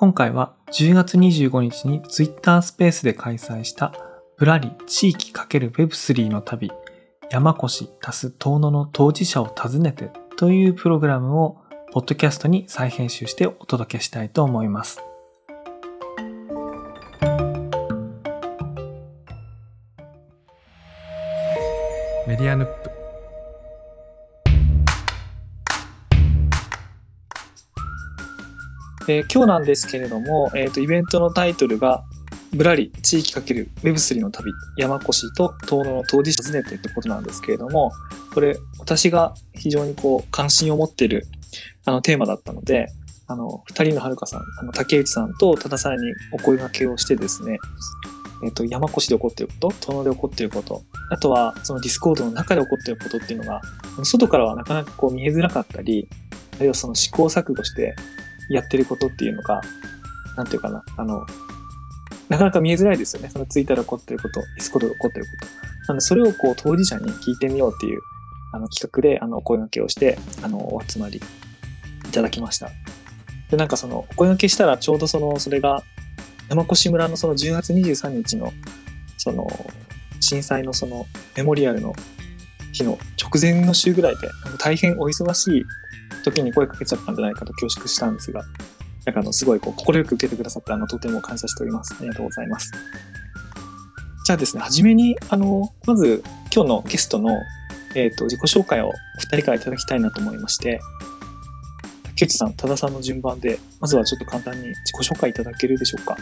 今回は10月25日に Twitter スペースで開催したぶらり地域 ×Web3 の旅山越足す遠野の当事者を訪ねてというプログラムをポッドキャストに再編集してお届けしたいと思います。メディアヌップえ、今日なんですけれども、えーと、イベントのタイトルが「ぶらり地域 ×Web3 の旅山古志と遠野の当事者訪ねて」ってことなんですけれどもこれ私が非常にこう関心を持っているあのテーマだったのであの2人のはるかさんあの竹内さんと多田さんにお声掛けをしてですねえっ、ー、と、山古志で起こっていること、遠野で起こっていること、あとはそのディスコードの中で起こっていることっていうのが、外からはなかなかこう見えづらかったり、あるいはその試行錯誤してやってることっていうのが、なんていうかな、あの、なかなか見えづらいですよね。そのツイッターで起こってること、ディスコードで起こってること。なので、それをこう当事者に聞いてみようっていう、あの企画で、あの、お声掛けをして、あの、お集まりいただきました。で、なんかその、お声掛けしたらちょうどその、それが、山古志村のその10月23日の、その、震災のそのメモリアルの日の直前の週ぐらいで、大変お忙しい時に声かけちゃったんじゃないかと恐縮したんですが、なんかあの、すごいこう、快く受けてくださって、あの、とても感謝しております。ありがとうございます。じゃあですね、はじめに、あの、まず、今日のゲストの、えっ、ー、と、自己紹介をお二人からいただきたいなと思いまして、竹内さん、多田さんの順番で、まずはちょっと簡単に自己紹介いただけるでしょうか。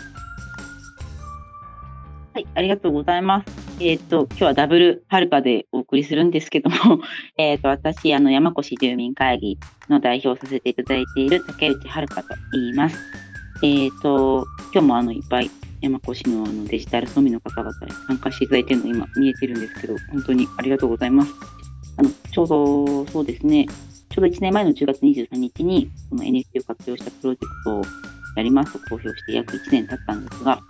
はい、ありがとうございます。えっ、ー、と、今日はダブルはるかでお送りするんですけども、えっと、私、あの、山越住民会議の代表をさせていただいている竹内はるかと言います。えっ、ー、と、今日もあの、いっぱい山越のあのデジタル村民の方々に参加していただいているの今見えてるんですけど、本当にありがとうございます。あの、ちょうどそうですね、ちょうど1年前の10月23日に、この NFT を活用したプロジェクトをやりますと公表して約1年経ったんですが、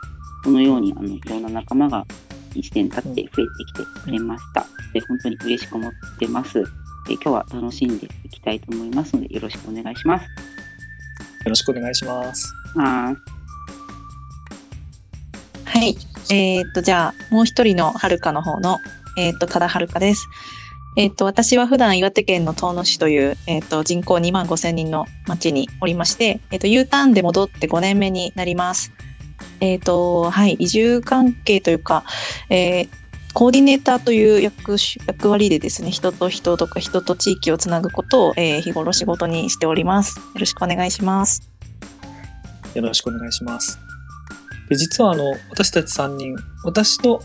このようにあのいろんな仲間が1年経って増えてきてくれました。で本当に嬉しく思ってます。で今日は楽しんでいきたいと思いますのでよろしくお願いします。よろしくお願いします。はい。えー、っと、じゃあ、もう一人のはるかの方の、えー、っと、多田はるかです。えっと、私は普段岩手県の遠野市という、えっと、人口2万5千人の町におりまして、えっと、U ターンで戻って5年目になります。えっ、ー、と、はい、移住関係というか、えー、コーディネーターという役役割でですね、人と人とか人と地域をつなぐことを、えー、日頃仕事にしております。よろしくお願いします。よろしくお願いします。で実はあの、私たち3人、私と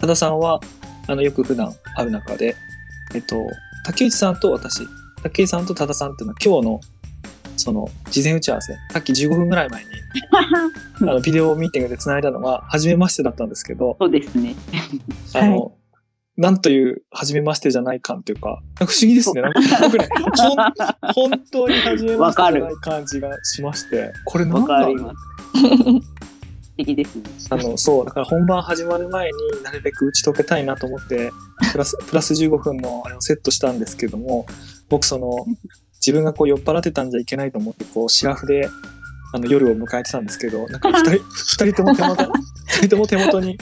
多田さんは、あの、よく普段会う中で、えっと、竹内さんと私、竹内さんと多田さんっていうのは今日のその事前打ち合わせ。さっき15分ぐらい前に あのビデオミーティングでつないだのが初めましてだったんですけどそうですね。あの、はい。なんという初めましてじゃない感というか、不思議ですね。なんか僕ね、本 当に初めましてじゃない感じがしまして、これ何だろう？敵ですね。あの、そう、だから本番始まる前になるべく打ち解けたいなと思って、プラス、プラス15分のあれをセットしたんですけども、僕その、自分がこう酔っ払ってたんじゃいけないと思って、こう、シラフで、あの、夜を迎えてたんですけど、なんか二人、二人とも手元、二人とも手元に、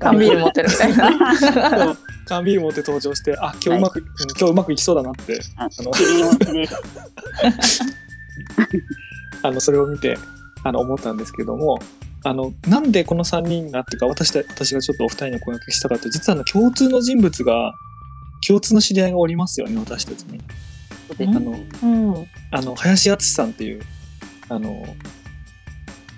缶ビール持ってるみたいな。缶ビール持って登場して、あ、今日うまく、はい、今日うまくいきそうだなって、あの、あの、それを見て、あの、思ったんですけども、あの、なんでこの3人がっていうか、私た私がちょっとお二人の声掛けしたかと、実はあの、共通の人物が、共通の知り合いがおりますよね、私たちに。あの、うん、あの林敦さんっていうあの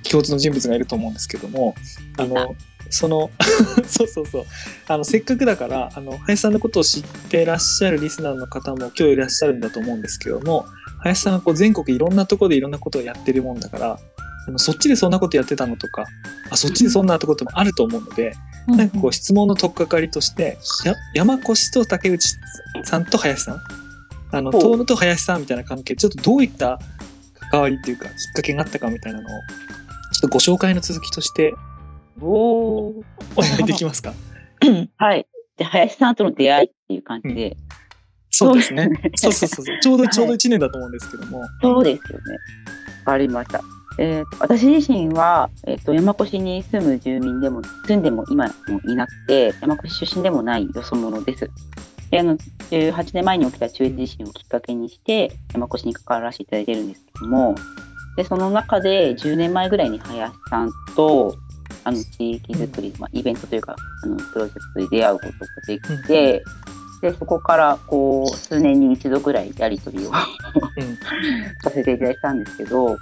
共通の人物がいると思うんですけどもあのその そうそうそう。あのせっかくだからあの林さんのことを知ってらっしゃるリスナーの方も今日いらっしゃるんだと思うんですけども林さんがこう全国いろんなところでいろんなことをやってるもんだからあのそっちでそんなことやってたのとかあそっちでそんなこともあると思うので、うん、なんかこう質問の取っかかりとして山越と竹内さんと林さんあの遠野と林さんみたいな関係ちょっとどういった関わりっていうかきっかけがあったかみたいなのをちょっとご紹介の続きとしておお願いできますか？はい。で林さんとの出会いっていう感じで、うん、そうですね。そうそうそうちょうどちょうど1年だと思うんですけども。そうですよね。わかりました。えーと私自身は、えーと山越しに住む住民でも住んでも今もいなくて山越し出身でもないよそ者です。であの18年前に起きた中越地震をきっかけにして山越しに関わらせていただいてるんですけどもでその中で10年前ぐらいに林さんとあの地域づくり、まあ、イベントというかあのプロジェクトで出会うことができて、でそこからこう数年に一度ぐらいやり取りをうん。させていただいたんですけど、うん。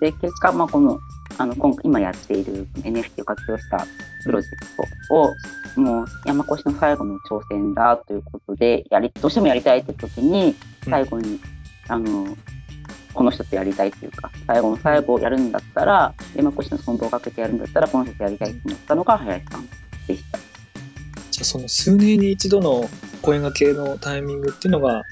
で結果、まあ、このあの今今やっている NFT を活用したプロジェクトをもう山越しの最後の挑戦だということでやりどうしてもやりたいって時にうん最後に、あのこの人とやりたいっていうか最後の最後をやるんだったら山越しの存亡をかけてやるんだったらこの人とやりたいと思ったのが林さんでした。じゃあその数年に一度の声掛けのタイミングっていうのが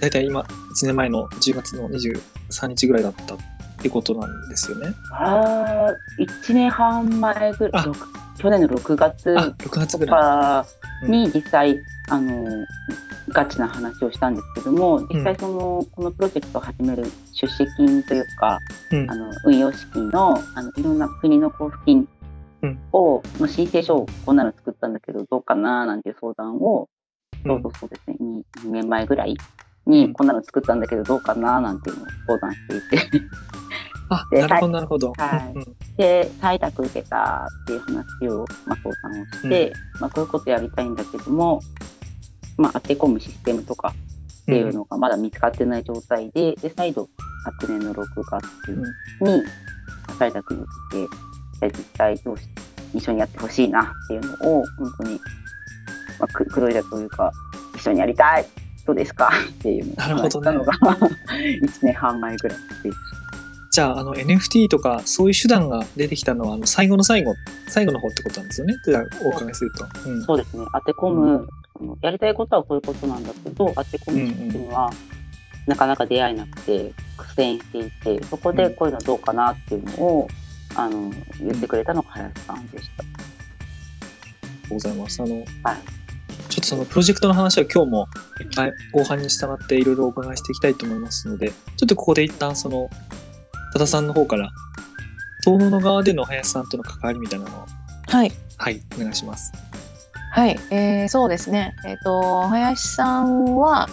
大体今1年前の10月の23日ぐらいだったってことなんですよね。あー1年半前ぐらいあ。去年の6月あ6月と。かに実際、あのガチな話をしたんですけども実際その、このプロジェクトを始める出資金というかうん。あの運用資金のあのいろんな国の交付金うん。を、の申請書をこんなの作ったんだけどどうかななんていう相談をそうそうそうですね 2, 2年前ぐらいうん。にこんなの作ったんだけどどうかななんていうのを相談していてあでなるほどなるほど。はい。うんで採択受けたっていう話を、まあ、相談をして、まあ、こういうことやりたいんだけども、まあ、当て込むシステムとかっていうのがまだ見つかってない状態で、で再度昨年の6月に採択に受けて、で実際どうし一緒にやってほしいなっていうのを本当に、まあ、く黒いだというか一緒にやりたいどうですか？っていうのをなるほどね。話したのが 1年半前ぐらいです。じゃああの NFT とかそういう手段が出てきたのはあの最後の最後最後の方ってことなんですよね？じゃあお伺いすると。うんそうですね当て込む、そのやりたいことはこういうことなんだけど当て込むシステムはなかなか出会えなくて苦戦していてそこでこういうのどうかなっていうのをあの言ってくれたのが林さんでした。ございます。あの、はいちょっとそのプロジェクトの話は今日も後半に従っていろいろお伺いしていきたいと思いますので、ちょっとここで一旦その、多田さんの方から、東能の側での林さんとの関わりみたいなのを、はい。はい、お願いします。はい、えーそうですね。えっ、と、林さんは、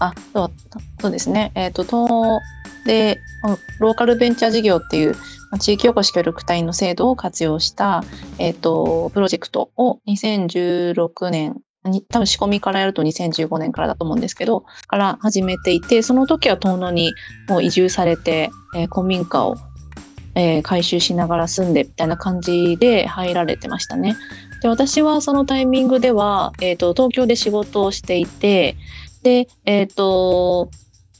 あ、そうそうですね。えっ、と、東で、うんローカルベンチャー事業っていう、まあ地域おこし協力隊の制度を活用した、えっ、と、プロジェクトを2016年に、多分仕込みからやると2015年からだと思うんですけど、から始めていて、その時は遠野にもう移住されて、えー古民家を、えー改修しながら住んでみたいな感じで入られてましたね。で私はそのタイミングでは、えー、と東京で仕事をしていてでえっ、と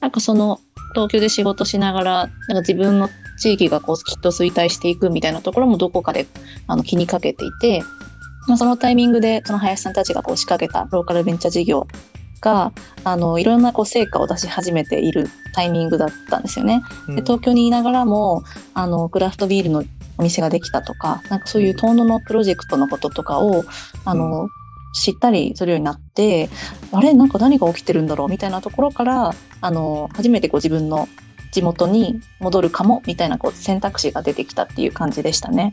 なんかその東京で仕事しながらなんか自分の地域がこうきっと衰退していくみたいなところもどこかであの気にかけていて、まあ、そのタイミングでその林さんたちがこう仕掛けたローカルベンチャー事業があのいろんなこう成果を出し始めているタイミングだったんですよね。うん。で東京にいながらもあのクラフトビールのお店ができたとかなんかそういう遠野のプロジェクトのこととかをあの、知ったりするようになってあれ？なんか何が起きてるんだろう？みたいなところからあの初めてこう自分の地元に戻るかもみたいなこう選択肢が出てきたっていう感じでしたね。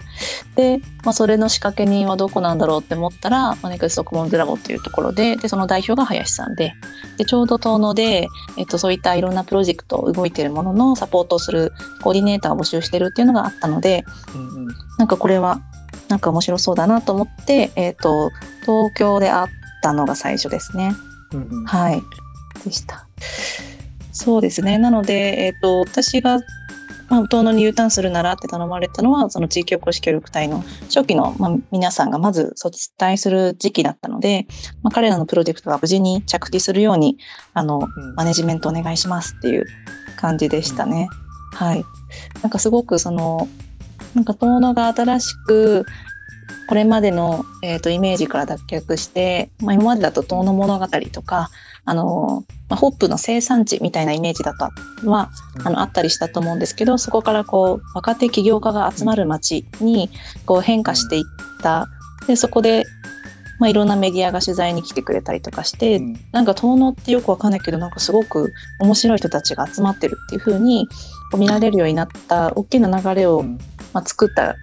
で、まあ、それの仕掛け人はどこなんだろうって思ったらマネクストコモンズラボっていうところででその代表が林さんででちょうど遠野で、えっと、そういったいろんなプロジェクト動いてるもののサポートをするコーディネーターを募集してるっていうのがあったのでうんうんなんかこれはなんか面白そうだなと思って、えっと東京で会ったのが最初ですね。うんうんはい。でした。そうですね。なので、えっ、と、私が、まあ、遠野に U ターンするならって頼まれたのは、その地域おこし協力隊の初期の、まあ、皆さんがまず卒退する時期だったので、まあ、彼らのプロジェクトが無事に着地するように、あの、うんマネジメントお願いしますっていう感じでしたね。はい。なんかすごくその、なんか遠野が新しく、これまでの、えー、とイメージから脱却して、まあ、今までだと遠野物語とか、あのまあ、ホップの生産地みたいなイメージだったは、あのあったりしたと思うんですけどそこからこう若手起業家が集まる街にこう変化していった。でそこで、まあ、いろんなメディアが取材に来てくれたりとかして、うん。なんか遠野ってよくわかんないけどなんかすごく面白い人たちが集まってるっていう風にこう見られるようになった大きな流れを、うん。まあ、作った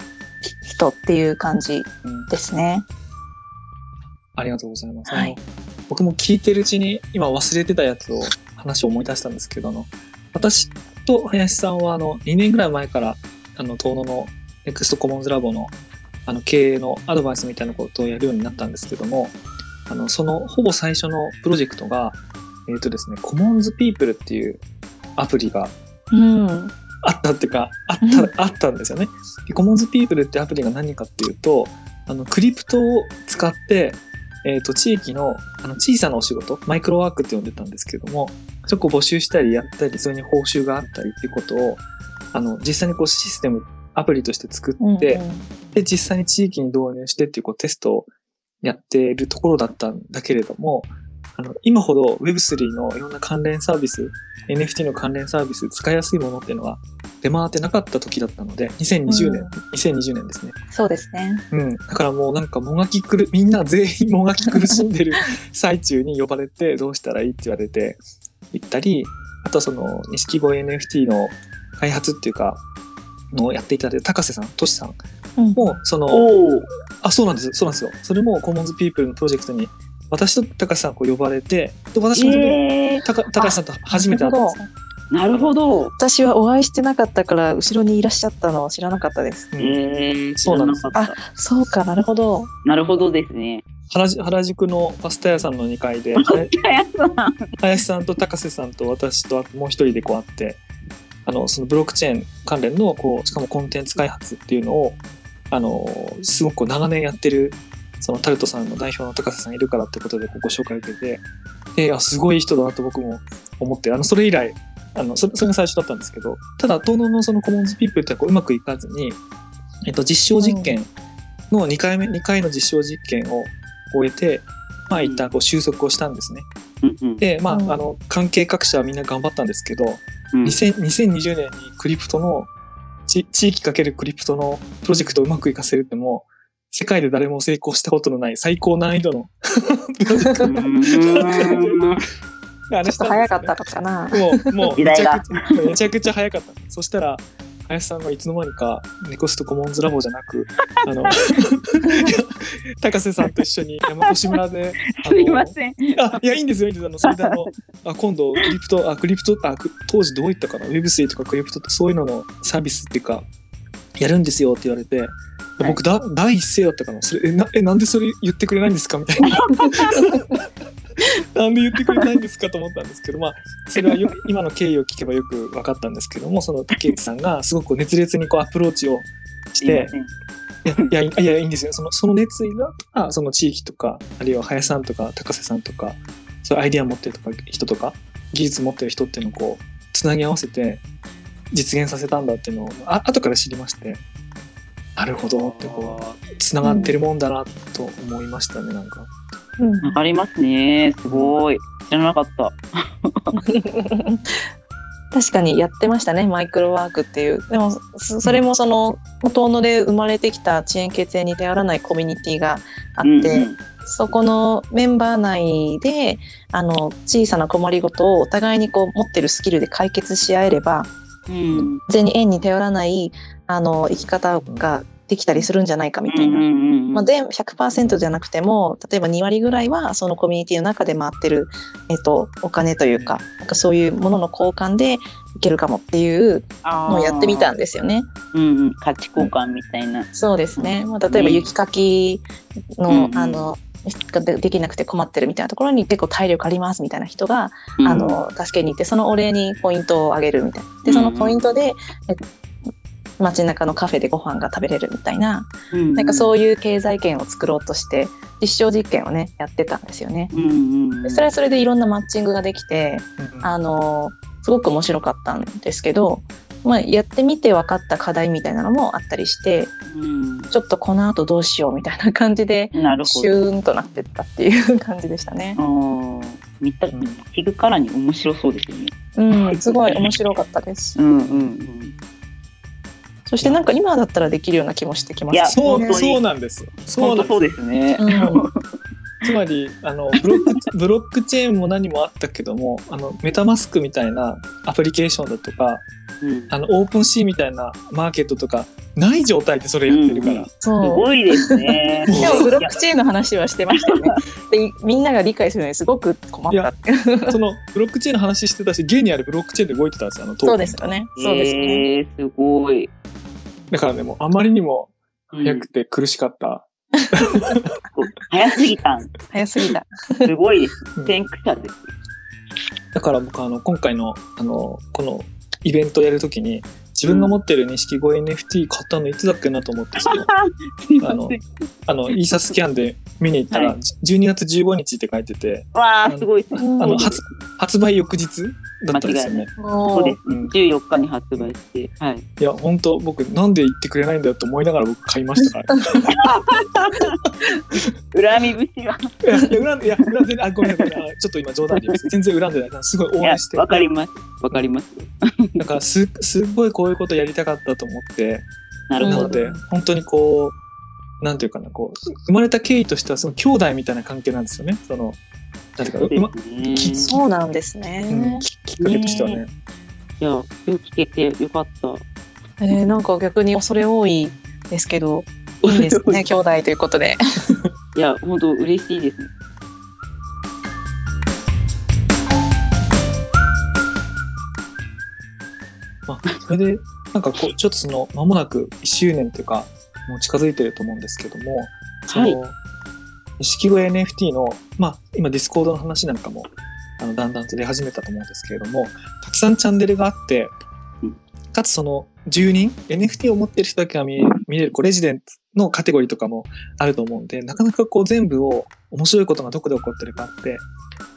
人っていう感じうんですね。ありがとうございます。はい僕も聞いてるうちに今忘れてたやつを話を思い出したんですけどあの私と林さんはあの2年ぐらい前からあの東野の NEXT コモンズラボのあの経営のアドバイスみたいなことをやるようになったんですけどもあのそのほぼ最初のプロジェクトがえっ、とですねコモンズピープルっていうアプリがうん。あったっていうか、あった、うんあったんですよね。でコモンズピープルってアプリが何かっていうと、あの、クリプトを使って、えっ、と、地域の、あの、小さなお仕事、マイクロワークって呼んでたんですけども、そこを募集したりやったり、それに報酬があったりっていうことを、あの、実際にこうシステム、アプリとして作うんって、で、実際に地域に導入してっていうこうテストをやっているところだったんだけれども、あの、今ほど Web3 のいろんな関連サービス、NFT の関連サービス使いやすいものっていうのは出回ってなかった時だったので、2020年、うん2020年ですね。そうですね。うん。だからもうなんかもがき苦、みんな全員もがき苦しんでる 最中に呼ばれてどうしたらいいって言われて行ったり、あとはその錦鯉 NFT の開発っていうか、のをやっていただいた高瀬さん、としさんうんも、その、おお。あ、そうなんです。そうなんですよ。それもコモンズピープルのプロジェクトに、私と高橋さんこう呼ばれて、で私もええ高高橋さんと初めて会ったんですよ。なるほど。私はお会いしてなかったから後ろにいらっしゃったのを知らなかったです。うんええそうなんです知らなかっそうか、なるほど。たなるほどですね。原宿原宿のパスタ屋さんの2階で、は林さんと高瀬さんと私とあともう一人でこう会って、あの、そのブロックチェーン関連の、こう、しかもコンテンツ開発っていうのを、あの、すごくこう長年やってる、そのタルトさんの代表の高瀬さんいるからってことでご紹介を受けて、で、あ、すごい人だなと僕も思って、あの、それ以来、あの、それそれが最初だったんですけど、ただ、東農のそのコモンズピープルってこううまくいかずに、えっと、実証実験の2回目、2回の実証実験を終えて、まあ、一旦こう収束をしたんですね。うんうん。で、まあ、うん。あの、関係各社はみんな頑張ったんですけど、うん。2000 2020年にクリプトの、ち地域かけるクリプトのプロジェクトをうまくいかせるってもう、世界で誰も成功したことのない最高難易度のプロジェクトあれちょっと早かったのかな。もう、もう、めちゃくちゃ、めちゃくちゃ早かった。そしたら、林さんがいつの間にか、ネコストコモンズラボじゃなく、あの、高瀬さんと一緒に山越村で、すいません。あ、いや、いいんですよ、いいんですよ。あの、それであの、あ今度、クリプト、あ、クリプト、あ、く当時どういったかな ?Web3 とかクリプトってそういうののサービスっていうか、やるんですよって言われて、僕だ、第一声だったかな？それ、え、な、え、なんでそれ言ってくれないんですか？みたいな。なんで言ってくれないんですかと思ったんですけど、まあ、それはよ 今の経緯を聞けばよく分かったんですけども、その竹内さんがすごく熱烈にこうアプローチをして、いや、いや、いや、いいんですよ。その、その熱意が、あその地域とか、あるいは林さんとか、高瀬さんとか、そういうアイディア持ってるとか、人とか、技術持ってる人っていうのをこう、つなぎ合わせて、実現させたんだっていうのを、あ後から知りまして、なるほどってこう、つながってるもんだなと思いましたね、なんか。うんわかりますね。すごい。知らなかった。確かにやってましたねマイクロワークっていうでもそそれもその遠野で生まれてきた遅延血縁に頼らないコミュニティがあって、うんうんそこのメンバー内であの小さな困りごとをお互いにこう持ってるスキルで解決し合えればうん完全に縁に頼らないあの生き方ができたりするんじゃないかみたいな。まあ、で100%じゃなくても例えば2割ぐらいはそのコミュニティの中で回ってる、えっと、お金というかなんかそういうものの交換でいけるかもっていうのをやってみたんですよね。うんうん、価値交換みたいな。そうですね、まあ、例えばね雪かきの,、うんうん。あのがでできなくて困ってるみたいなところに結構体力ありますみたいな人が、うん。あの助けに行ってそのお礼にポイントをあげるみたいな。でそのポイントで、え街中のカフェでご飯が食べれるみたいなうんなんかそういう経済圏を作ろうとして実証実験をねやってたんですよね。うんうんうんでそれはそれでいろんなマッチングができてうんあのすごく面白かったんですけど、まあ、やってみて分かった課題みたいなのもあったりしてうんちょっとこの後どうしようみたいな感じでシューンとなってったっていう感じでしたね。見た、うん聞くからに面白そうですよね。うん、すごい面白かったです。うんうんうん。そしてなんか今だったらできるような気もしてきまいやす。そう、そうなんですよ。そうなん本当ですそうですね。うん つまりあのブロック ブロックチェーンも何もあったけどもあのメタマスクみたいなアプリケーションだとかうんあの、オープンシーみたいなマーケットとか、ない状態でそれやってるから。うんすそう。ごいですね。でもブロックチェーンの話はしてましたよね。でみんなが理解するのにすごく困ったって。その、ブロックチェーンの話してたし、現にあるブロックチェーンで動いてたんですよ、あの、そうですよね。そうですね。えー、すごい。だからね、もうあまりにもうん早くて苦しかった。早すぎたん。早すぎた。すごい。先駆者です。だから僕、あの、今回の、あの、このイベントやるときに、自分が持ってる錦鯉 NFT 買ったのいつだっけなと思って、その、あの。あの、イーサスキャンで見に行ったら、はい12月15日って書いてて、わあ、すごい。あの、発、発売翌日だったんですよね。そうですうんね。14日に発売して。はい。いや、本当僕、なんで言ってくれないんだよと思いながら僕買いましたから。恨み節が。いや、恨んで、いや、恨んで、あ、ごめんなさい。あちょっと今冗談で。全然恨んでない。すごい応援して。わかります。わかります。だから、す、すっごいこういうことやりたかったと思って、なるほど。なので、本当にこう、なんていうかな、こう、生まれた経緯としては、その兄弟みたいな関係なんですよね。その、なんていうか、そううま、ですね。きそうなんですうんね。ききっかけとしてはね。いや、よく聞けてよかった。えー、なんか逆に恐れ多いですけど、いいですね、兄弟ということで。いや、本当嬉しいですね。まあ、それで、なんかこう、ちょっとその、間もなく1周年というか、もう近づいてると思うんですけども、その、錦鯉 NFT の、まあ、今ディスコードの話なんかも、あの、だんだんと出始めたと思うんですけれども、たくさんチャンネルがあってうん、かつその、住人、NFT を持ってる人だけが見え見れる、こう、レジデントのカテゴリーとかもあると思うんで、なかなかこう、全部を、面白いことがどこで起こってるかって、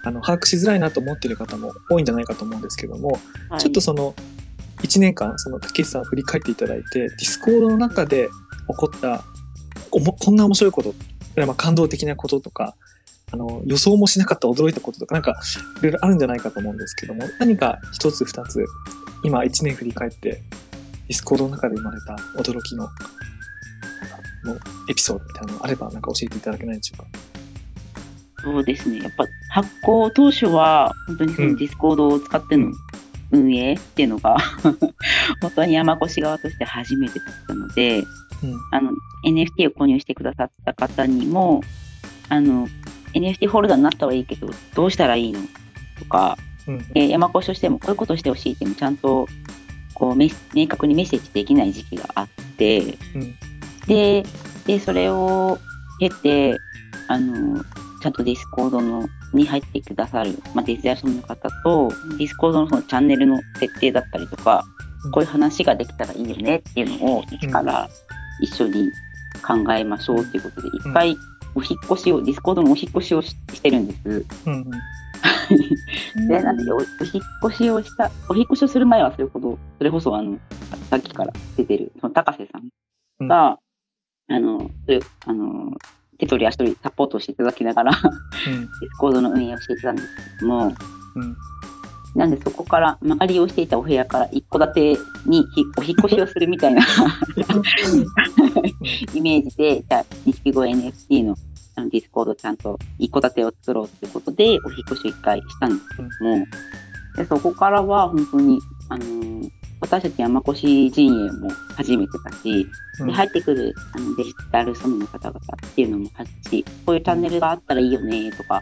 あの、把握しづらいなと思ってる方も多いんじゃないかと思うんですけども、はい。ちょっとその、1年間、その、竹内さん振り返っていただいて、ディスコードの中で起こった、こんな面白いこと、まあ、感動的なこととか、あの、予想もしなかった驚いたこととか、なんか、いろいろあるんじゃないかと思うんですけども、何か一つ二つ、今1年振り返って、ディスコードの中で生まれた驚きの、なんか、もう、エピソードみたいなのがあれば、なんか教えていただけないでしょうか？そうですね。やっぱ発行当初は、本当にそのディスコードを使っての運営っていうのが、本当に山古志側として初めてだったので、うん。あの、NFT を購入してくださった方にも、あの、NFT ホルダーになったはいいけど、どうしたらいいのとか、うん。えー山古志としてもこういうことしてほしいっていうのをちゃんと、こう、明確にメッセージできない時期があって、うん。で、で、それを経て、あの、ちゃんとディスコードのに入ってくださる、まあ、デジタル村民の方と、ディスコードのそのチャンネルの設定だったりとか、うんこういう話ができたらいいよねっていうのを一から一緒に考えましょうっていうことで、一回お引っ越しを、ディスコードのお引っ越しをししてるんです。うん。で、なんでおお引っ越しをした、お引っ越しをする前はそれほど、それこそあの、さっきから出てる、その高瀬さんが、あの、そういうあの、手取り足取りサポートしていただきながら、うん。ディスコードの運営をしていたんですけども、うん。なんでそこから、まあ、利用していたお部屋から一戸建てにひお引っ越しをするみたいなイメージで、じゃあ、錦鯉 NFT のあのディスコードちゃんと一戸建てを作ろうということで、お引っ越しを一回したんですけども、でそこからは本当に、あのー私たち山古志陣営も初めてだし、うん。で入ってくるあのデジタル村民の方々っていうのもあるし、こういうチャンネルがあったらいいよねとか、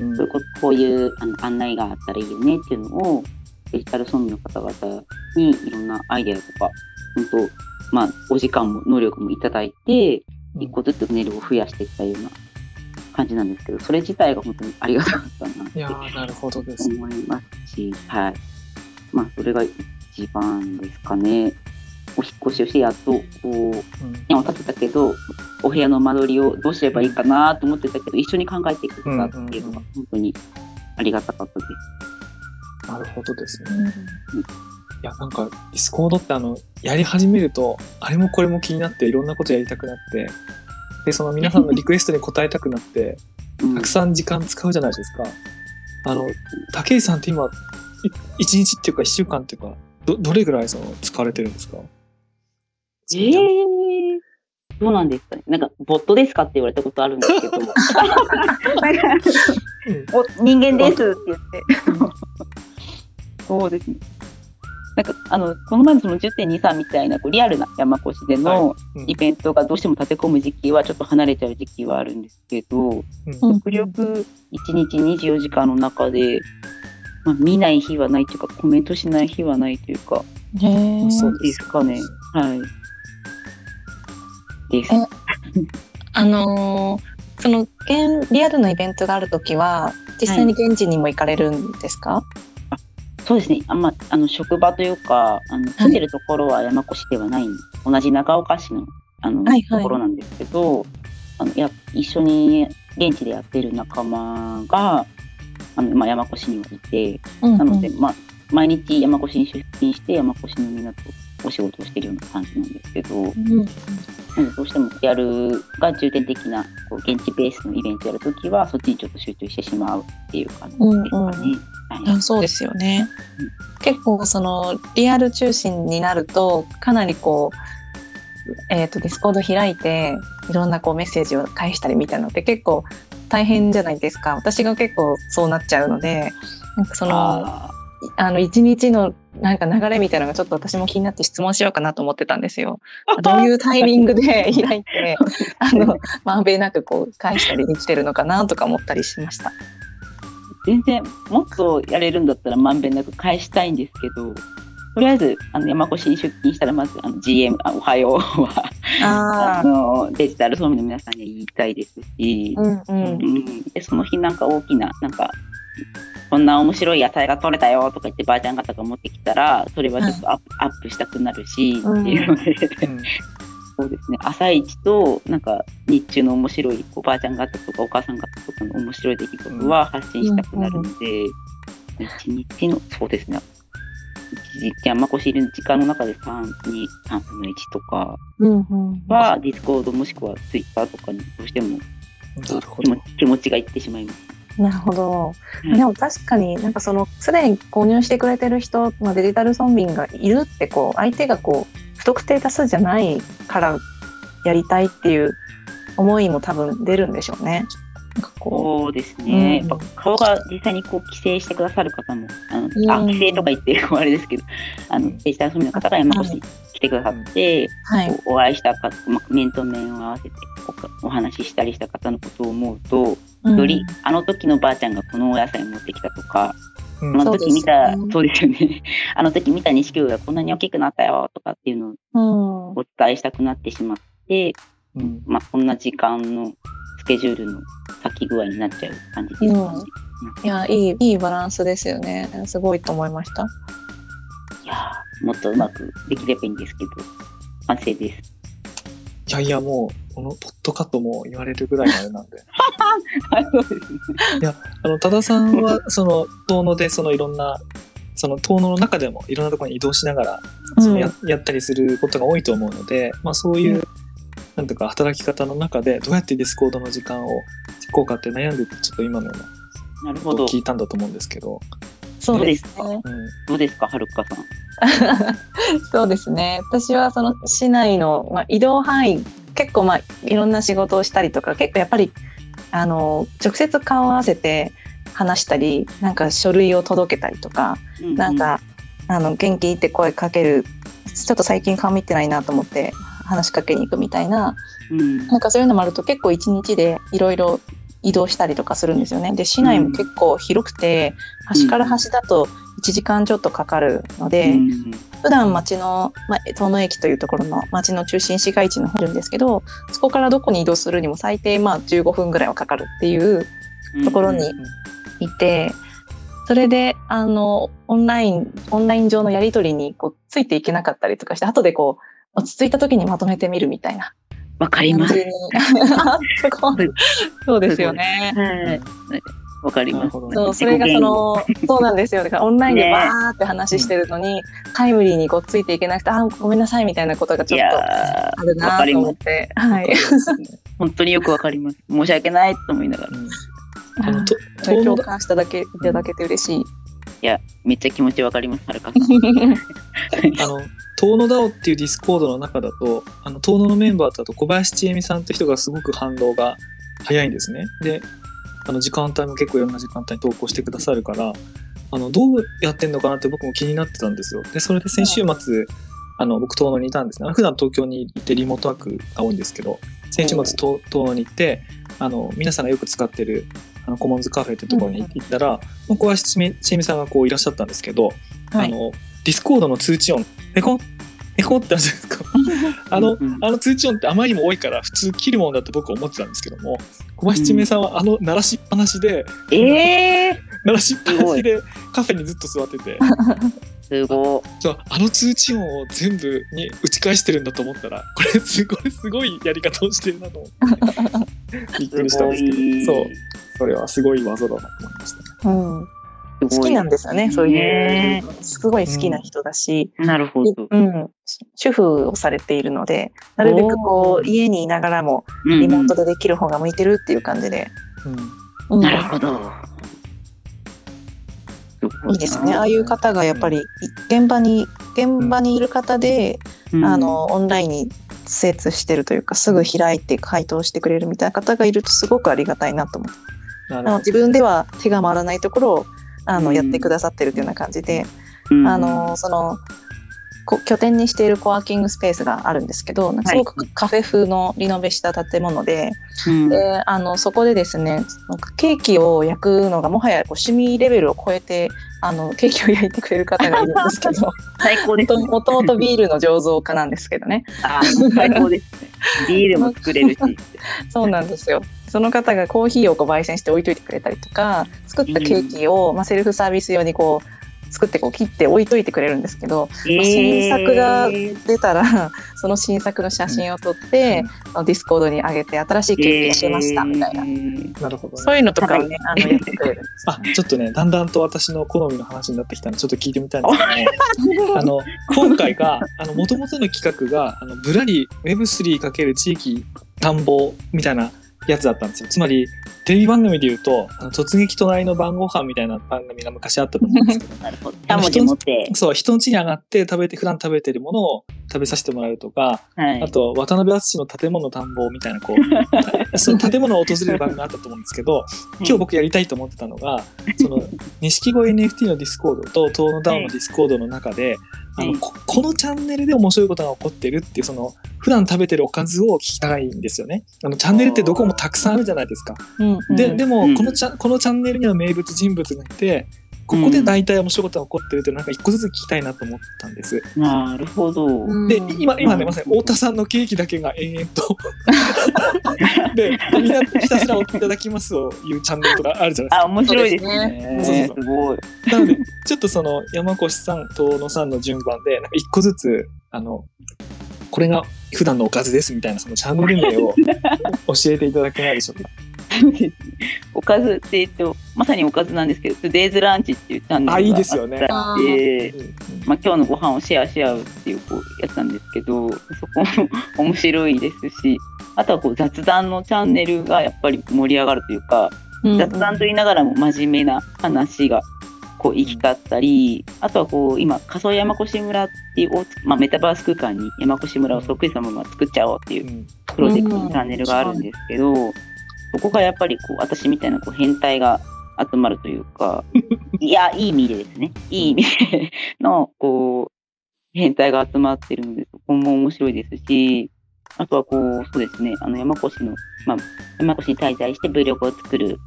うんそういうこういうあの案内があったらいいよねっていうのをデジタルソムの方々にいろんなアイデアとか、本当、まあ、お時間も能力もいただいて、一個ずつネルを増やしていったような感じなんですけど、それ自体が本当にありがたかったなって。思いますし、はい。まあ、それが一番ですかね。お引っ越しをして、やっと、こう、うん。縁を立てたけど、お部屋の間取りをどうすればいいかなと思ってたけど、一緒に考えてくれたっていうのが、本当にありがたかったです。なるほどですね。いや、なんか、ディスコードってあの、やり始めると、あれもこれも気になって、いろんなことやりたくなって、で、その皆さんのリクエストに応えたくなって、うんたくさん時間使うじゃないですか。あの、竹井さんって今、い一日っていうか一週間っていうか、ど、どれぐらいその、使われてるんですか？ええー、どうなんですかね。なんか、ボットですかって言われたことあるんですけど、お人間ですって言って。そうですね。なんかあのこの前のその10.23みたいなこうリアルな山越しでのうんイベントがどうしても立て込む時期はちょっと離れちゃう時期はあるんですけど、うんうん極力1日24時間の中で、まあ、見ない日はないというかコメントしない日はないというか。そうですかねはいです。えあのーその現リアルのイベントがあるときは実際に現地にも行かれるんですか？そうですねあ,、まあ、あの職場というかあの住んでるところは山越しではない、同じ長岡市のあの、はいはいところなんですけどあのや一緒に現地でやってる仲間があの、まあ、山古志にはいてうんなので、まあ、毎日山古志に出勤して山古志のみなとお仕事をしてるような感じなんですけど、うんどうしてもやるが重点的なこう現地ベースのイベントやるときはそっちにちょっと集中してしまうっていう感じですかね。うんはいあそうですよね。結構そのリアル中心になるとかなりこう、えっ、とディスコード開いていろんなこうメッセージを返したりみたいなのって結構大変じゃないですか。私が結構そうなっちゃうので、なんかそのああの一日のなんか流れみたいなのがちょっと私も気になって質問しようかなと思ってたんですよ。どういうタイミングで 開いて あのまんべんなくこう返したりできてるのかなとか思ったりしました。全然もっとやれるんだったらまんべんなく返したいんですけどとりあえずあの山越しに出勤したらまずあの GM あおはようはああのデジタル総務の皆さんには言いたいですし、うんうん。うん。でその日なんか大きななんかこんな面白い野菜が取れたよとか言ってばあちゃん方が持ってきたらそれはちょっとアップ,、アップしたくなるし、うん。っていうので。うん。そうですね。朝一となんか日中の面白いおばあちゃん方とかお母さん方とかの面白い出来事は発信したくなるので、一日のそうですね山古志いる時間の中で3に3分の1とかうんうんはディスコードもしくはツイッターとかにどうしても気持、気持ちがいってしまいます。なるほど。はいでも確かになんかそのすでに購入してくれてる人、まあ、デジタル村民がいるってこう相手がこう不特定多数じゃないからやりたいっていう思いも多分出るんでしょうね。なんかこそうですね、うんやっぱ顔が実際にこう帰省してくださる方も、あのうんあ帰省とか言ってあれですけど、あのデジタル村民の方が山越しに来てくださって、うはい。お会いしたか、まあ、面と面を合わせておお話ししたりした方のことを思うと、よりあの時のばあちゃんがこのお野菜持ってきたとか、うん。あの時見たそうですよね。あの時見た錦鯉がこんなに大きくなったよとかっていうのをうん、お伝えしたくなってしまって、うん。まあ、こんな時間のスケジュールの先具合になっちゃう感じですかね。いやいいいいバランスですよね。すごいと思いました。いやーもっとうまくできればいいんですけど、完成です。いやいや、もう、このポットカットも言われるぐらいのあれなんで。はい、そうですね。あの、多田さんは、その、遠野で、そのいろんな、その遠野の中でもいろんなところに移動しながら、そのややったりすることが多いと思うので、まあそういう、うなんとか働き方の中で、どうやってディスコードの時間を聞こうかって悩んでて、ちょっと今のようななるほどことを。聞いたんだと思うんですけど、そうですね。うん。どうですか、はるかさん？そうですね。私はその市内の、まあ、移動範囲結構まあいろんな仕事をしたりとか結構やっぱりあの直接顔を合わせて話したりなんか書類を届けたりとか、うなん、かあの元気って声かけるちょっと最近顔見てないなと思って話しかけに行くみたいな。うん、なんかそういうのもあると結構一日でいろいろ移動したりとかするんですよね。で市内も結構広くて、端から端だと1時間ちょっとかかるので、うん。普段町の、まあ、遠野駅というところの町の中心市街地の方にいるんですけどそこからどこに移動するにも最低まあ15分ぐらいはかかるっていうところにいてそれであのオンラインオンライン上のやり取りにこうついていけなかったりとかして後でこう落ち着いた時にまとめてみるみたいな。わかります。そうですよね。はい。わかります。そうそれがそのそうなんですよ。だからオンラインでね。バーって話してるのに、タイムリーにこうついていけなくてあごめんなさいみたいなことがちょっとあーるなと思って。はい。本当によくわかります。申し訳ないと思いながら、うん。あのと共感しただけいただけて嬉しい。めっちゃ気持ちわかります、はるかさん。あの、遠野 DAO っていうディスコードの中だと、あの、遠野のメンバーだと小林千恵美さんって人がすごく反応が早いんですね。で、あの、時間帯も結構いろんな時間帯に投稿してくださるから、あのどうやってんのかなって僕も気になってたんですよ。でそれで先週末、あの僕遠野にいたんですね。普段東京にいてリモートワークが多いんですけど先週末遠遠野に行ってあの皆さんがよく使ってるあのコモンズカフェってところに行ったら、もう小林ちえみさんがこういらっしゃったんですけど、はい。あのディスコードの通知音ペコン？ペコンってあるじゃないですか。あのうんあの通知音ってあまりにも多いから普通切るもんだと僕は思ってたんですけども小林ちえみさんはあの鳴らしっぱなしで、ええ 鳴らしっぱなしでカフェにずっと座ってて。すごそうあの通知音を全部に打ち返してるんだと思ったらこれすごいすごいやり方をしてるなと思ってびっい。くりしたんですけど。い。そうそれはすごい技だなと思いました。うん、好好きなんですよね、そういうね。すごい好きな人だし、なるほど。うん、主婦をされているので、なるべくこう家にいながらもリモートでできる方が向いてるっていう感じで、うん。うん。なるほど。いいですね。ああいう方がやっぱり現場に現場にいる方で、うん。あのオンラインに精通してるというかすぐ開いて回答してくれるみたいな方がいるとすごくありがたいなと思ってあの自分では手が回らないところをあのうん。やってくださってるというような感じで、うん。あのそのこ拠点にしているコワーキングスペースがあるんですけどすごくカフェ風のリノベした建物で,、うん。であのそこでですねケーキを焼くのがもはやこう趣味レベルを超えてあのケーキを焼いてくれる方がいるんですけど 最高ですね。もともとビールの醸造家なんですけどね。あー最高ですね。ビールも作れるし。そうなんですよその方がコーヒーをこう焙煎して置いといてくれたりとか作ったケーキを、まあ、セルフサービス用にこう作ってこう切って置いといてくれるんですけど新作が出たら その新作の写真を撮って、あのディスコードに上げて新しいケーキ焼けましたみたいな、なるほどね。そういうのとかをねあのやってくれるんですあちょっとねだんだんと私の好みの話になってきたのでちょっと聞いてみたいんですけども あの今回がもともとの企画があのぶらり Web3× 地域探訪みたいなやつだったんですよ。つまりテレビ番組で言うと「あの突撃隣の晩ご飯みたいな番組が昔あったと思うんですけど。なるほど。そう人の家に上がって食べて普段食べてるものを食べさせてもらうとかはいあ。と渡辺淳の建物探訪みたいなこう その建物を訪れる番組があったと思うんですけど今日僕やりたいと思ってたのがその錦鯉 NFT のディスコードと遠野 DAO のディスコードの中で、あはいのここのチャンネルで面白いことが起こってるっていうその普段食べてるおかずを聞きたいんですよね。あのチャンネルってどこもたくさんあるじゃないですか。ででもうんこのチャこのチャンネルには名物人物がいてここで大体面白いことが起こってるっていうのなんか一個ずつ聞きたいなと思ったんです。なるほど。うんで今今ねまさに太田さんのケーキだけが延々と でみんなひたすらおいただきますを言うチャンネルとかあるじゃないですか。あ、面白いですそうそうすごい。なので、ちょっとその山越さん、遠野さんの順番で、なんか一個ずつ、あの、これが普段のおかずですみたいな、そのチャンネル名を教えていただけないでしょうか。そうですねおかずって言うと、まさにおかずなんですけど、トゥデイズランチっていうチャンネルがあいいですよね。あってうんうんまあ、今日のご飯をシェアし合うっていうこうやつなんですけどそこも面白いですしあとはこう雑談のチャンネルがやっぱり盛り上がるというかうん。雑談と言いながらも真面目な話がこう行き交ったりあとはこう今仮想山越村っていう、まあ、メタバース空間に山越村をそっくりさまま作っちゃおうっていううん。プロジェクトのチャンネルがあるんですけど、そこがやっぱりこう私みたいなこう変態が集まるというか、いや、いい意味でですね、いい意味でのこう変態が集まってるので、そこも面白いですし、あとはこう、そうですね、あの山越の、まあ、山越に滞在して Vlog を作る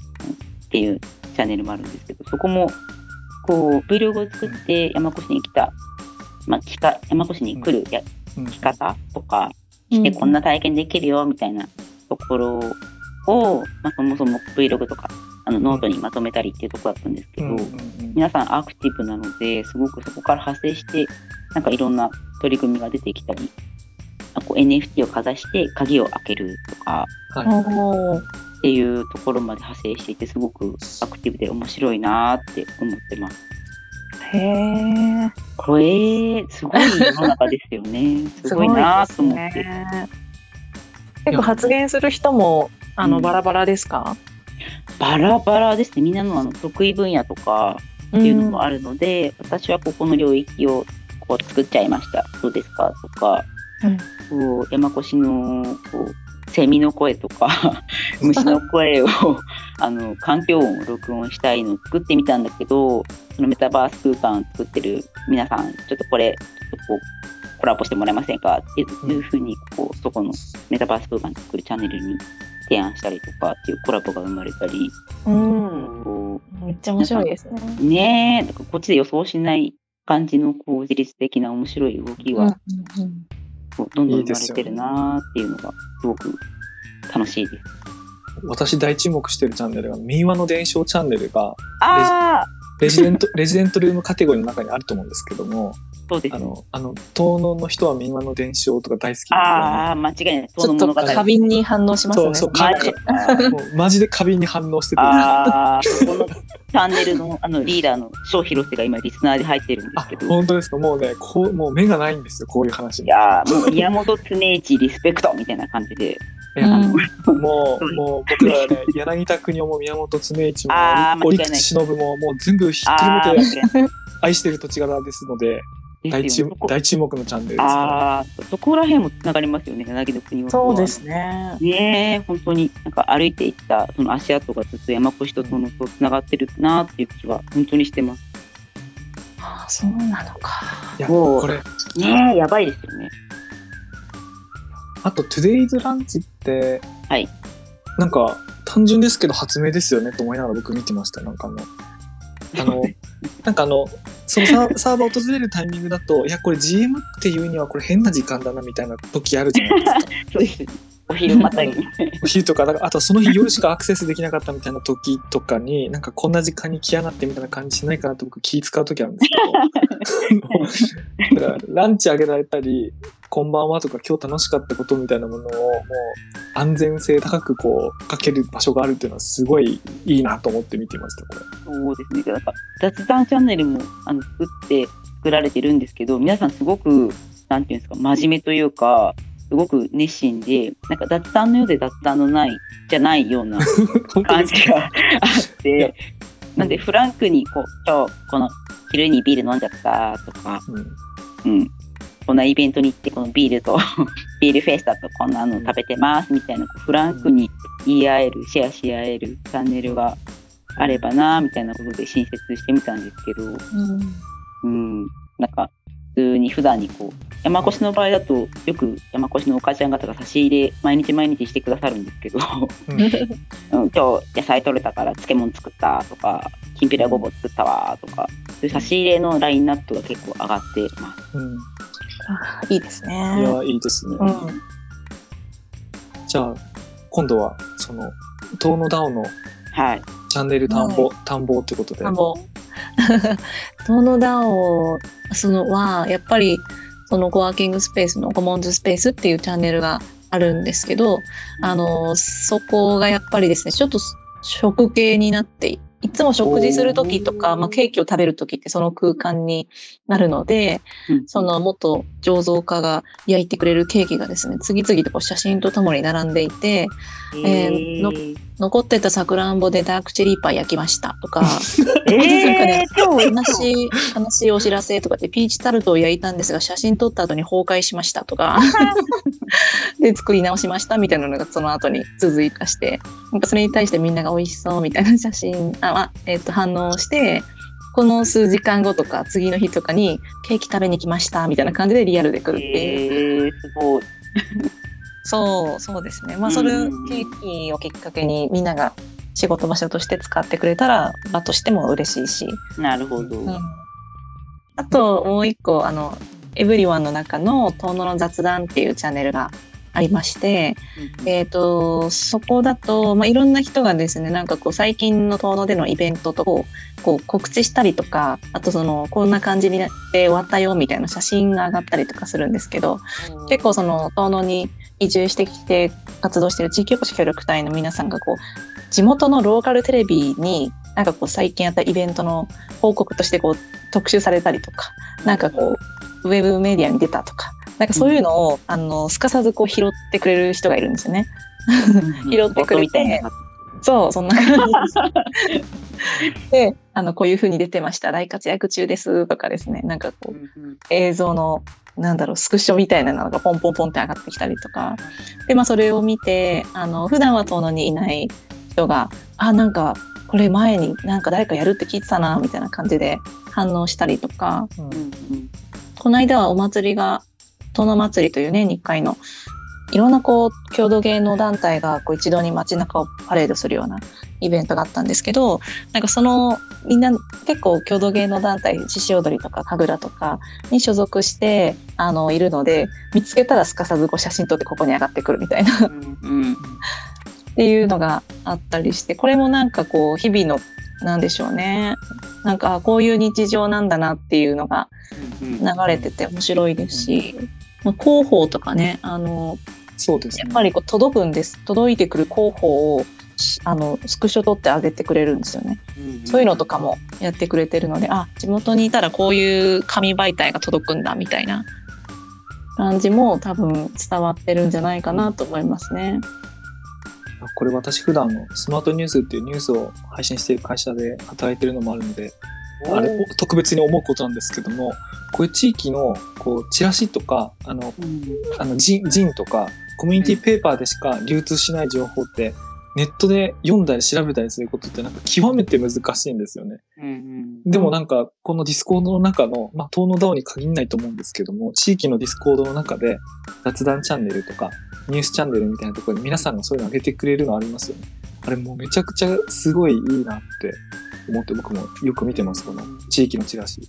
っていうチャンネルもあるんですけど、そこもこう Vlog を作って山越に来た、まあ、来た山越に来るやうん。来方とか、してこんな体験できるよみたいなところを、まあ、そもそも Vlog とかあのノートにまとめたりっていうところだったんですけど、うんうん皆さんアクティブなのですごくそこから派生してなんかいろんな取り組みが出てきたりあこう NFT をかざして鍵を開けるとかはいっていうところまで派生していてすごくアクティブで面白いなーって思ってます。へえ。これすごい世の中ですよね。すごいなーと思って。結構発言する人もあのうんバラバラですか？バラバラですね。みんなのあの得意分野とかっっていうのもあるので、私はここの領域をこう作っちゃいました。どうですか？とか、うんこう山越しのこうセミの声とか 虫の声をあの環境音を録音したいのを作ってみたんだけどそのメタバース空間を作ってる皆さんちょっとこれちょっとこうコラボしてもらえませんか？っていうふうにこうそこのメタバース空間を作るチャンネルに提案したりとかっていうコラボが生まれたり、うん。こめっちゃ面白いですね。うねえだからこっちで予想しない感じのこう自律的な面白い動きはうんうんどんどん生まれてるなーっていうのがすごく楽しいです。私大注目してるチャンネルが、民話の伝承チャンネルが、レジデント、レジデントルームカテゴリーの中にあると思うんですけども、そうですね。あの、あの、東能の人は民話の伝承とか大好きなんああ、間違いない。ちょっと過敏に反応しますね。そうそうマジマジで過敏に反応してて、ああ、そこのチャンネルのあのリーダーの翔広瀬が今リスナーで入ってるんですあけど。、本当ですか？もうね、こう、もう目がないんですよ、こういう話に。いやーもう宮本常一リスペクトみたいな感じで。いやうんもう、もう僕らはね、柳田国夫も宮本常一も折口忍も、もう全部ひっくるめて愛してる土地柄ですので、大注大注目のチャンネルです、ね。ああ、そこら辺もつながりますよね、柳の国は。そうですね。ねえ、本当になんか歩いていったその足跡がずっと山越とそのとつながってるなっていう気は本当にしてます。ああ、そうなのか。いや、もうこれ、ねえ、やばいですよね。あと、Today's Lunch って、はい。なんか、単純ですけど発明ですよねと思いながら僕見てました。なんかあの、あの、なんかあの、そのサーサーバー訪れるタイミングだと、いや、これ GM っていうにはこれ変な時間だなみたいな時あるじゃないですか。お昼またぎ。お昼とか、あとその日夜しかアクセスできなかったみたいな時とかに、なんかこんな時間に来やがってみたいな感じしないかなと僕気使う時あるんですけど、だからランチあげられたり、こんばんはとか今日楽しかったことみたいなものをもう安全性高くこうかける場所があるっていうのはすごいいいなと思って見てました、これ。そうですね。なんか雑談チャンネルもあの作って作られてるんですけど、皆さんすごくなんていうんですか真面目というか。すごく熱心で、なんか雑談のようで雑談のないじゃないような 感じがあって、なんでフランクにこう今日この昼にビール飲んじゃったとか、うん。うん、こんなイベントに行ってこのビールと ビールフェスタとこんなの食べてますみたいなフランクに言い合えるシェアし合えるチャンネルがあればなみたいなことで新設してみたんですけど、うん。うん、なんか普通に普段にこう山越しの場合だとよく山越しのお母ちゃん方が差し入れ毎日毎日してくださるんですけど、うんうん、今日野菜取れたから漬物作ったとかきんぴらごぼう作ったわとかそういう差し入れのラインナップが結構上がってます。うんあいいですね。いや、いいですね。うん。じゃあ、今度は、その、遠野ダオのはいチャンネル探訪、探訪ってことで。あ の、トノダオそのは、やっぱり、そのコワーキングスペースのコモンズスペースっていうチャンネルがあるんですけど、あの、そこがやっぱりですね、ちょっと食系になっていいつも食事する時とか、まあ、ケーキを食べる時ってその空間になるので、うん。その元醸造家が焼いてくれるケーキがですね、次々とこう写真とともに並んでいて、えーの残ってたさくらんぼでダークチェリーパイ焼きましたとか、えなんかね悲しい、悲しいお知らせとかって、ピーチタルトを焼いたんですが、写真撮った後に崩壊しましたとか、で、作り直しましたみたいなのがその後に続いたして、なんかそれに対してみんなが美味しそうみたいな写真、あ、あえっ、と、反応して、この数時間後とか、次の日とかに、ケーキ食べに来ましたみたいな感じでリアルで来るっていう。えー、すごいそう、そうですね。まあ、それ、ケうん。ーキをきっかけにみんなが仕事場所として使ってくれたら、場としても嬉しいし、なるほど、うん。あともう一個あのエブリワンの中の「遠野の雑談」っていうチャンネルがありまして、えー、とそこだと、まあ、いろんな人がですねなんかこう最近の遠野でのイベントとこうこう告知したりとかあとそのこんな感じになって終わったよみたいな写真が上がったりとかするんですけど結構その遠野に移住してきて活動してる地域おこし協力隊の皆さんがこう地元のローカルテレビになんかこう最近やったイベントの報告としてこう特集されたりとかなんかこうウェブメディアに出たとかなんかそういうのを、あのすかさずこう拾ってくれる人がいるんですよね。うん拾ってくれてそうそんな感じ です。であのこういう風に出てました大活躍中ですとかですねなんかこう映像のなんだろう、スクショみたいなのがポンポンポンって上がってきたりとか。で、まあそれを見て、あの、普段は遠野にいない人が、あ、なんか、これ前になんか誰かやるって聞いてたな、みたいな感じで反応したりとか、うんこの間はお祭りが、遠野祭りという年に1回の、いろんなこう、郷土芸能団体がこう一堂に街中をパレードするようなイベントがあったんですけど、なんかその、みんな結構郷土芸能団体、獅子踊りとか神楽とかに所属して、あの、いるので、見つけたらすかさずこう写真撮ってここに上がってくるみたいな。っうんうん。ていうのがあったりして、これもなんかこう、日々の、なんでしょうね。なんか、あこういう日常なんだなっていうのがうん流れてて面白いですし、まあ、広報とかねあのそうですね。やっぱりこう届くんです。届いてくる広報をしあのスクショ撮ってあげてくれるんですよね、そういうのとかもやってくれてるのであ地元にいたらこういう紙媒体が届くんだみたいな感じも多分伝わってるんじゃないかなと思いますね。あこれ私普段のスマートニュースっていうニュースを配信している会社で働いてるのもあるので、あれ特別に思うことなんですけども、こういう地域のこうチラシとか、あの、うん。あのジンジンとかコミュニティペーパーでしか流通しない情報って、ネットで読んだり調べたりすることってなんか極めて難しいんですよね。うんうんでもなんか、このディスコードの中の、まあ、遠野の DAO に限らないと思うんですけども、地域のディスコードの中で、雑談チャンネルとか、ニュースチャンネルみたいなところに皆さんがそういうの上げてくれるのありますよね。あれもうめちゃくちゃすごいいいなって思って僕もよく見てます、この地域のチラシ。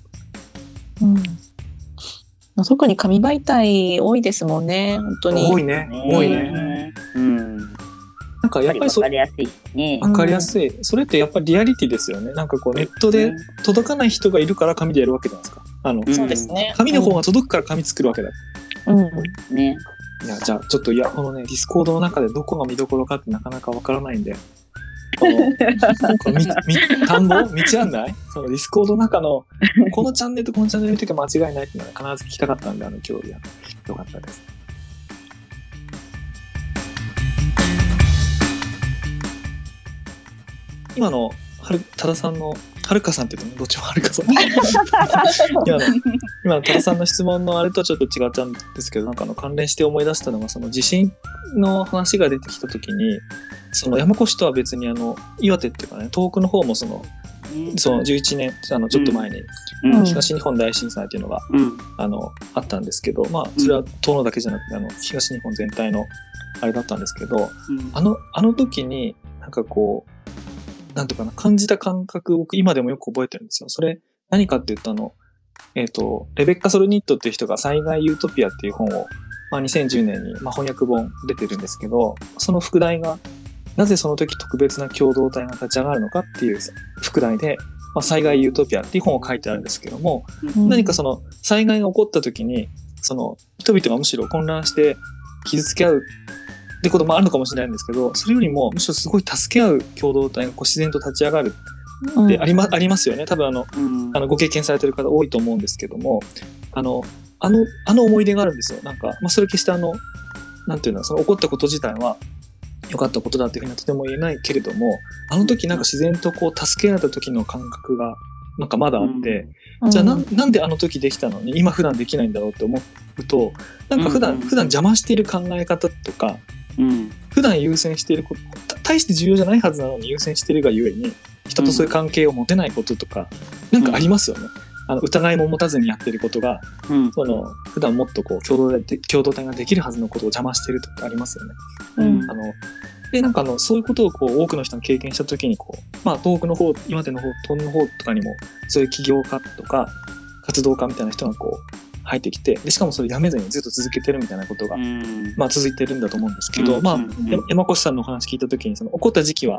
うん、特に紙媒体多いですもんね本当に。多いね。多いね。うん。なんかやっぱりそうわか、りやすいしね。わかりやすい。それってやっぱりリアリティですよね。なんかこうネットで届かない人がいるから紙でやるわけじゃないですか。あの、うんそうですね。紙の方が届くから紙作るわけだ。うんね。いや、じゃあ、ちょっと、いや、このね、ディスコードの中でどこが見どころかってなかなかわからないんで、この、このみ、み、田んぼ道案内？そのディスコードの中の、このチャンネルとこのチャンネル見て間違いないっていうのは必ず聞きたかったんで、あの、今日や、よかったです。今の、はる、多田さんの、はるかさんって言うとね、どっちもはるかさん。今の、今の多田さんの質問のあれとはちょっと違ったんですけど、なんかあの関連して思い出したのが、その地震の話が出てきたときに、その山越とは別にあの、岩手っていうかね、東北の方もその、その11年、あの、ちょっと前にうん。東日本大震災っていうのが、うん。あの、あったんですけど、まあ、それは東野だけじゃなくて、あの、東日本全体のあれだったんですけど、あの、あの時に、なんかこう、なんとかな、感じた感覚、僕今でもよく覚えてるんですよ。それ、何かって言うと、あの、えっ、と、レベッカ・ソルニットっていう人が災害ユートピアっていう本を、まあ、2010年に、まあ、翻訳本出てるんですけど、その副題が、なぜその時特別な共同体が立ち上がるのかっていう副題で、まあ、災害ユートピアっていう本を書いてあるんですけども、何かその災害が起こった時に、その人々がむしろ混乱して傷つけ合うってこともあるのかもしれないんですけど、それよりもむしろすごい助け合う共同体がこう自然と立ち上がるってあり,、まありますよね。多分あの、うん。あのご経験されてる方多いと思うんですけども、あの、あの、あの思い出があるんですよ。なんか、まあそれ決してあの、なんていうの、その起こったこと自体は良かったことだっていうふうにはとても言えないけれども、あの時なんか自然とこう助けられた時の感覚がなんかまだあって、じゃあなんなんであの時できたのに今普段できないんだろうって思うとなんか普段、うんうん。普段邪魔している考え方とかうん。普段優先していることた大して重要じゃないはずなのに優先しているがゆえに人とそういう関係を持てないこととか、なんかありますよね。あの疑いも持たずにやってることがうん。その普段もっとこう共同で共同体ができるはずのことを邪魔しているとかありますよね。うんあのでなんかあのそういうことをこう多くの人が経験した時にこう、まあ、東北の方岩手の方東の方とかにもそういう起業家とか活動家みたいな人がこう入ってきてでしかもそれやめずにずっと続けてるみたいなことが、うん。まあ、続いてるんだと思うんですけど、まあうん。うんうん。や山越さんのお話聞いた時にその起こった時期は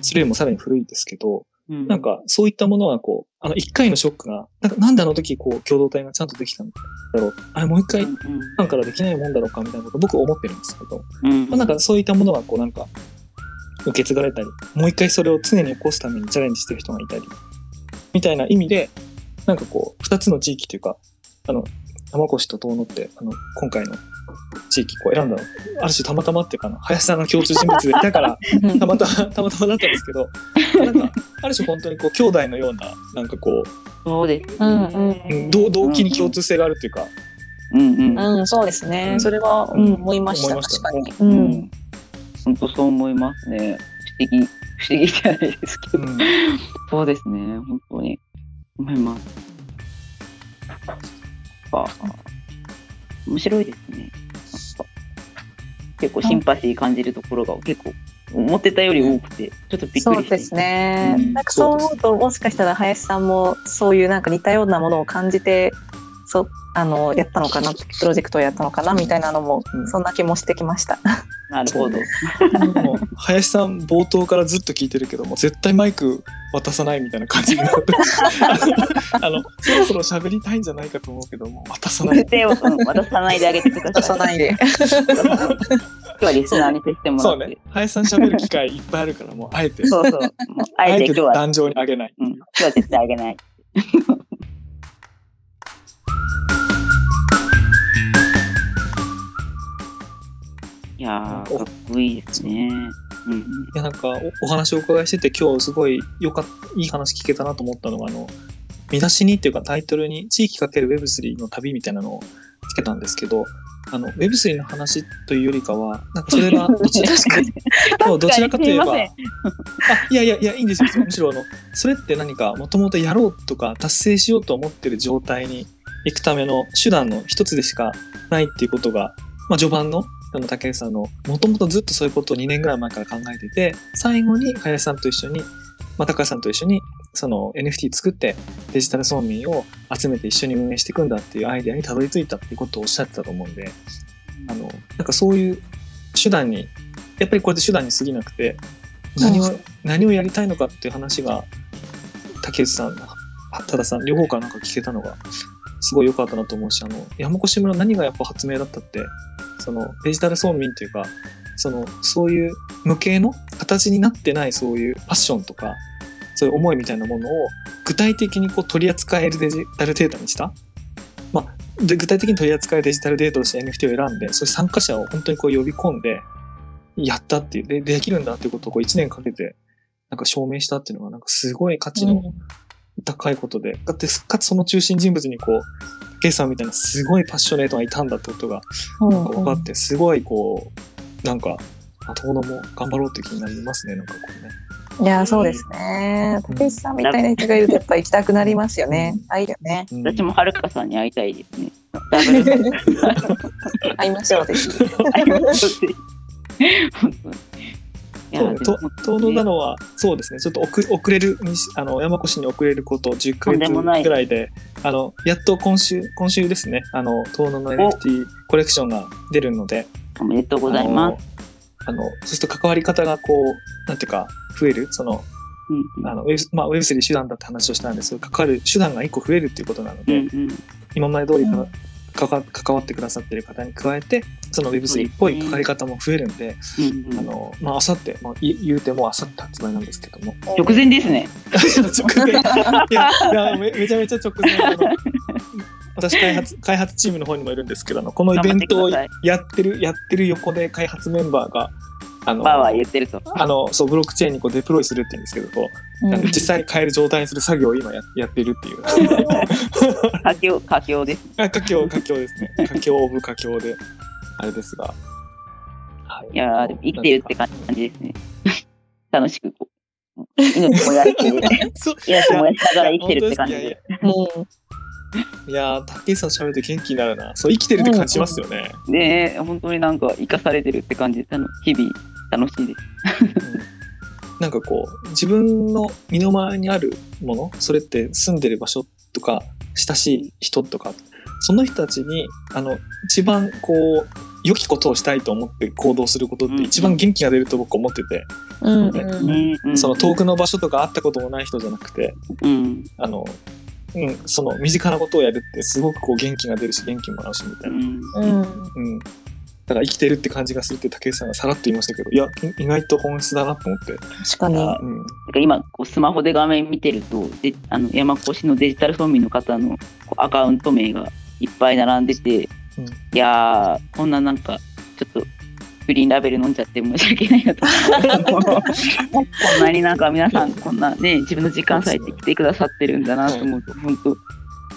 それよりもさらに古いですけど、なんかそういったものはこうあの一回のショックがなんかなんであの時こう共同体がちゃんとできたんだろう。あれもう一回うん、からできないもんだろうかみたいなことを僕は思ってるんですけど、うん。まあ、なんかそういったものがこうなんか受け継がれたり、もう一回それを常に起こすためにチャレンジしてる人がいたり、みたいな意味で、なんかこう、二つの地域というか、あの、山越と遠野って、あの、今回の地域こう選んだの、ある種たまたまっていうかな、林さんが共通人物でいたから、たまたま、たまたまだったんですけど、なんか、ある種本当にこう、兄弟のような、なんかこそうです。うんうん動動機に共通性があるっていうか、うんうん。うん、そうですね。うんそれは、ううんん、思いました。思いました確かに。ううん。ん。本当そう思いますね。不思議、不思議じゃないですけど。うんそうですね。本当に思います。あ面白いですね。結構シンパシー感じるところが結構思ってたより多くて、ちょっとびっくりそうですね。うんなんかそう思うと、もしかしたら林さんもそういうなんか似たようなものを感じて、そう、あの、やったのかな、プロジェクトをやったのかな、みたいなのも、うんそんな気もしてきました。なるほど。林さん冒頭からずっと聞いてるけども絶対マイク渡さないみたいな感じになって あのそろそろ喋りたいんじゃないかと思うけども渡さない手を、うん、渡さないであげてくだ出さい。さないで。今日はリスナーに接してもらって。そうね林さん喋る機会いっぱいあるからもうあえてそうそうあえて今日は、壇上にあげない、うん、今日は絶対あげない。いやー、かっこいいですね。うん。いやなんかおお話をお伺いしてて今日すごいよかっいい話聞けたなと思ったのがあの見出しにっていうかタイトルに地域かける Web3 の旅みたいなのをつけたんですけどあの Web3 の話というよりかはなんかそれが どちどちらかといえばあいやいやいやいいんですよ むしろあのそれって何かもともとやろうとか達成しようと思ってる状態に行くための手段の一つでしかないっていうことが、まあ、序盤のあの竹内さんのもともとずっとそういうことを2年ぐらい前から考えてて最後に林さんと一緒に、まあ、高橋さんと一緒にその NFT 作ってデジタル村民を集めて一緒に運営していくんだっていうアイデアにたどり着いたっていうことをおっしゃってたと思うんであのなんかそういう手段にやっぱりこれで手段に過ぎなくて何を、うん何をやりたいのかっていう話が竹内さん多田さん両方からなんか聞けたのがすごい良かったなと思うしあの山越村何がやっぱ発明だったってそのデジタル村民っていうかそのそういう無形の形になってないそういうファッションとかそういう思いみたいなものを具体的にこう取り扱えるデジタルデータにした、まあ、で具体的に取り扱えるデジタルデータとして NFT を選んでそういう参加者を本当にこう呼び込んでやったっていうでできるんだっていうことをこう1年かけてなんか証明したっていうのがなんかすごい価値の高いことで、だってかつその中心人物にこうケイさんみたいなすごいパッショネートがいたんだってことがうんなんか分かってすごいこうなんかあ遠野も頑張ろうって気になりますねなんかこうね。いや、そうですね。竹内さんみたいな人がいるとやっぱ行きたくなりますよね。あ、いいよね。うん私もはるかさんに会いたいですね。ダブル会いましょう、ぜひ。会いましょうぜひ本当にいやそうね、と遠に野なのは、そうですね、ちょっと遅れ遅れる、あの山越に遅れること10ヶ月ぐらいで、あの、やっと今週、今週ですね、あの、遠野の NFT コレクションが出るので、おめでとうございます。あの、そうすると関わり方がこう、なんていうか、増える、その、うんあの、ウェブ、まあ、ウェブ3手段だって話をしたんですけど、関わる手段が1個増えるっていうことなので、うんうん。今まで通りか関わってくださってる方に加えて、その Web3 っぽい関わり方も増えるんで、うんうんあの、まあ、あさって、まあ、い言うてもあさって発売なんですけども。直前ですね。直前。いや、いやめめちゃめちゃ直前私開発、開発チームの方にもいるんですけど、あのこのイベントをやってる、やってる横で開発メンバーが、あの、バーは言ってると。あの、そう、ブロックチェーンにこうデプロイするって言うんですけど、こうなんか実際に変える状態にする作業を今ややっているっていう。佳境、佳境です。あ、佳境、佳境ですね。佳境オブ佳境で、あれですが。はいいや生きてるって感じですね。楽しくこう。命もやって、命もやりながら生きてるって感じで。うんいやー、竹内さん喋ると元気になるな。そう、生きてるって感じますよね。ねえ、本当になんか生かされてるって感じで、あの日々楽しいです。なんかこう自分の身の回りにあるものそれって住んでる場所とか親しい人とかその人たちにあの一番こう良きことをしたいと思って行動することっうん。て一番元気が出ると僕思ってて、うん。うん。その遠くの場所とか会ったこともない人じゃなくてうん。あの、うん、その身近なことをやるってすごくこう元気が出るし元気もらうしみたいな、うん。うんうん、だから生きてるって感じがするって竹内さんがさらっと言いましたけどいや意外と本質だなと思って、確かに。あうん、なんか今こうスマホで画面見てるとであの山越のデジタル村民の方のアカウント名がいっぱい並んでて、うん。いやーこんななんかちょっとグリーンラベル飲んじゃって申し訳ないなと。こんなになんか皆さんこんなね自分の時間割いて来てくださってるんだなと思うと本当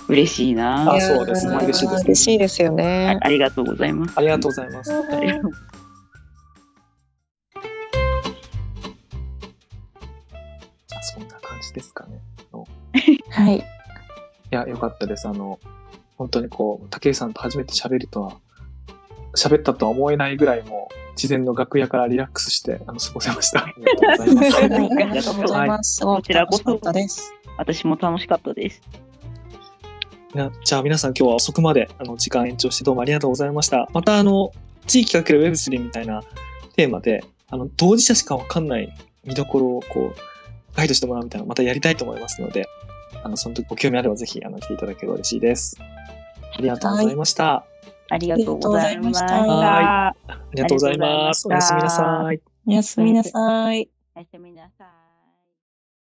嬉しいな。あそうですね嬉しいですね嬉しいですよあね。ありがとうございます。ありがとうございます。そんな感じですかね。はい。いや、よかったです。あの、本当にこう、竹内さんと初めて喋るとは、喋ったとは思えないぐらいもう、事前の楽屋からリラックスして、あの、過ごせました。ありがとうございます。はいありがとうございます。すごく楽しかったです。私も楽しかったです。なじゃあ皆さん今日は遅くまであの時間延長してどうもありがとうございました。またあの、地域かける Web3 みたいなテーマで、あの、当事者しかわかんない見どころをこう、ガイドしてもらうみたいなのまたやりたいと思いますので、あの、その時ご興味あればぜひあの来ていただければ嬉しいです。ありがとうございました。ありがとうございました。ありがとうございましたありがとうございます。おやすみなさい。おやすみなさい。おやすみなさい。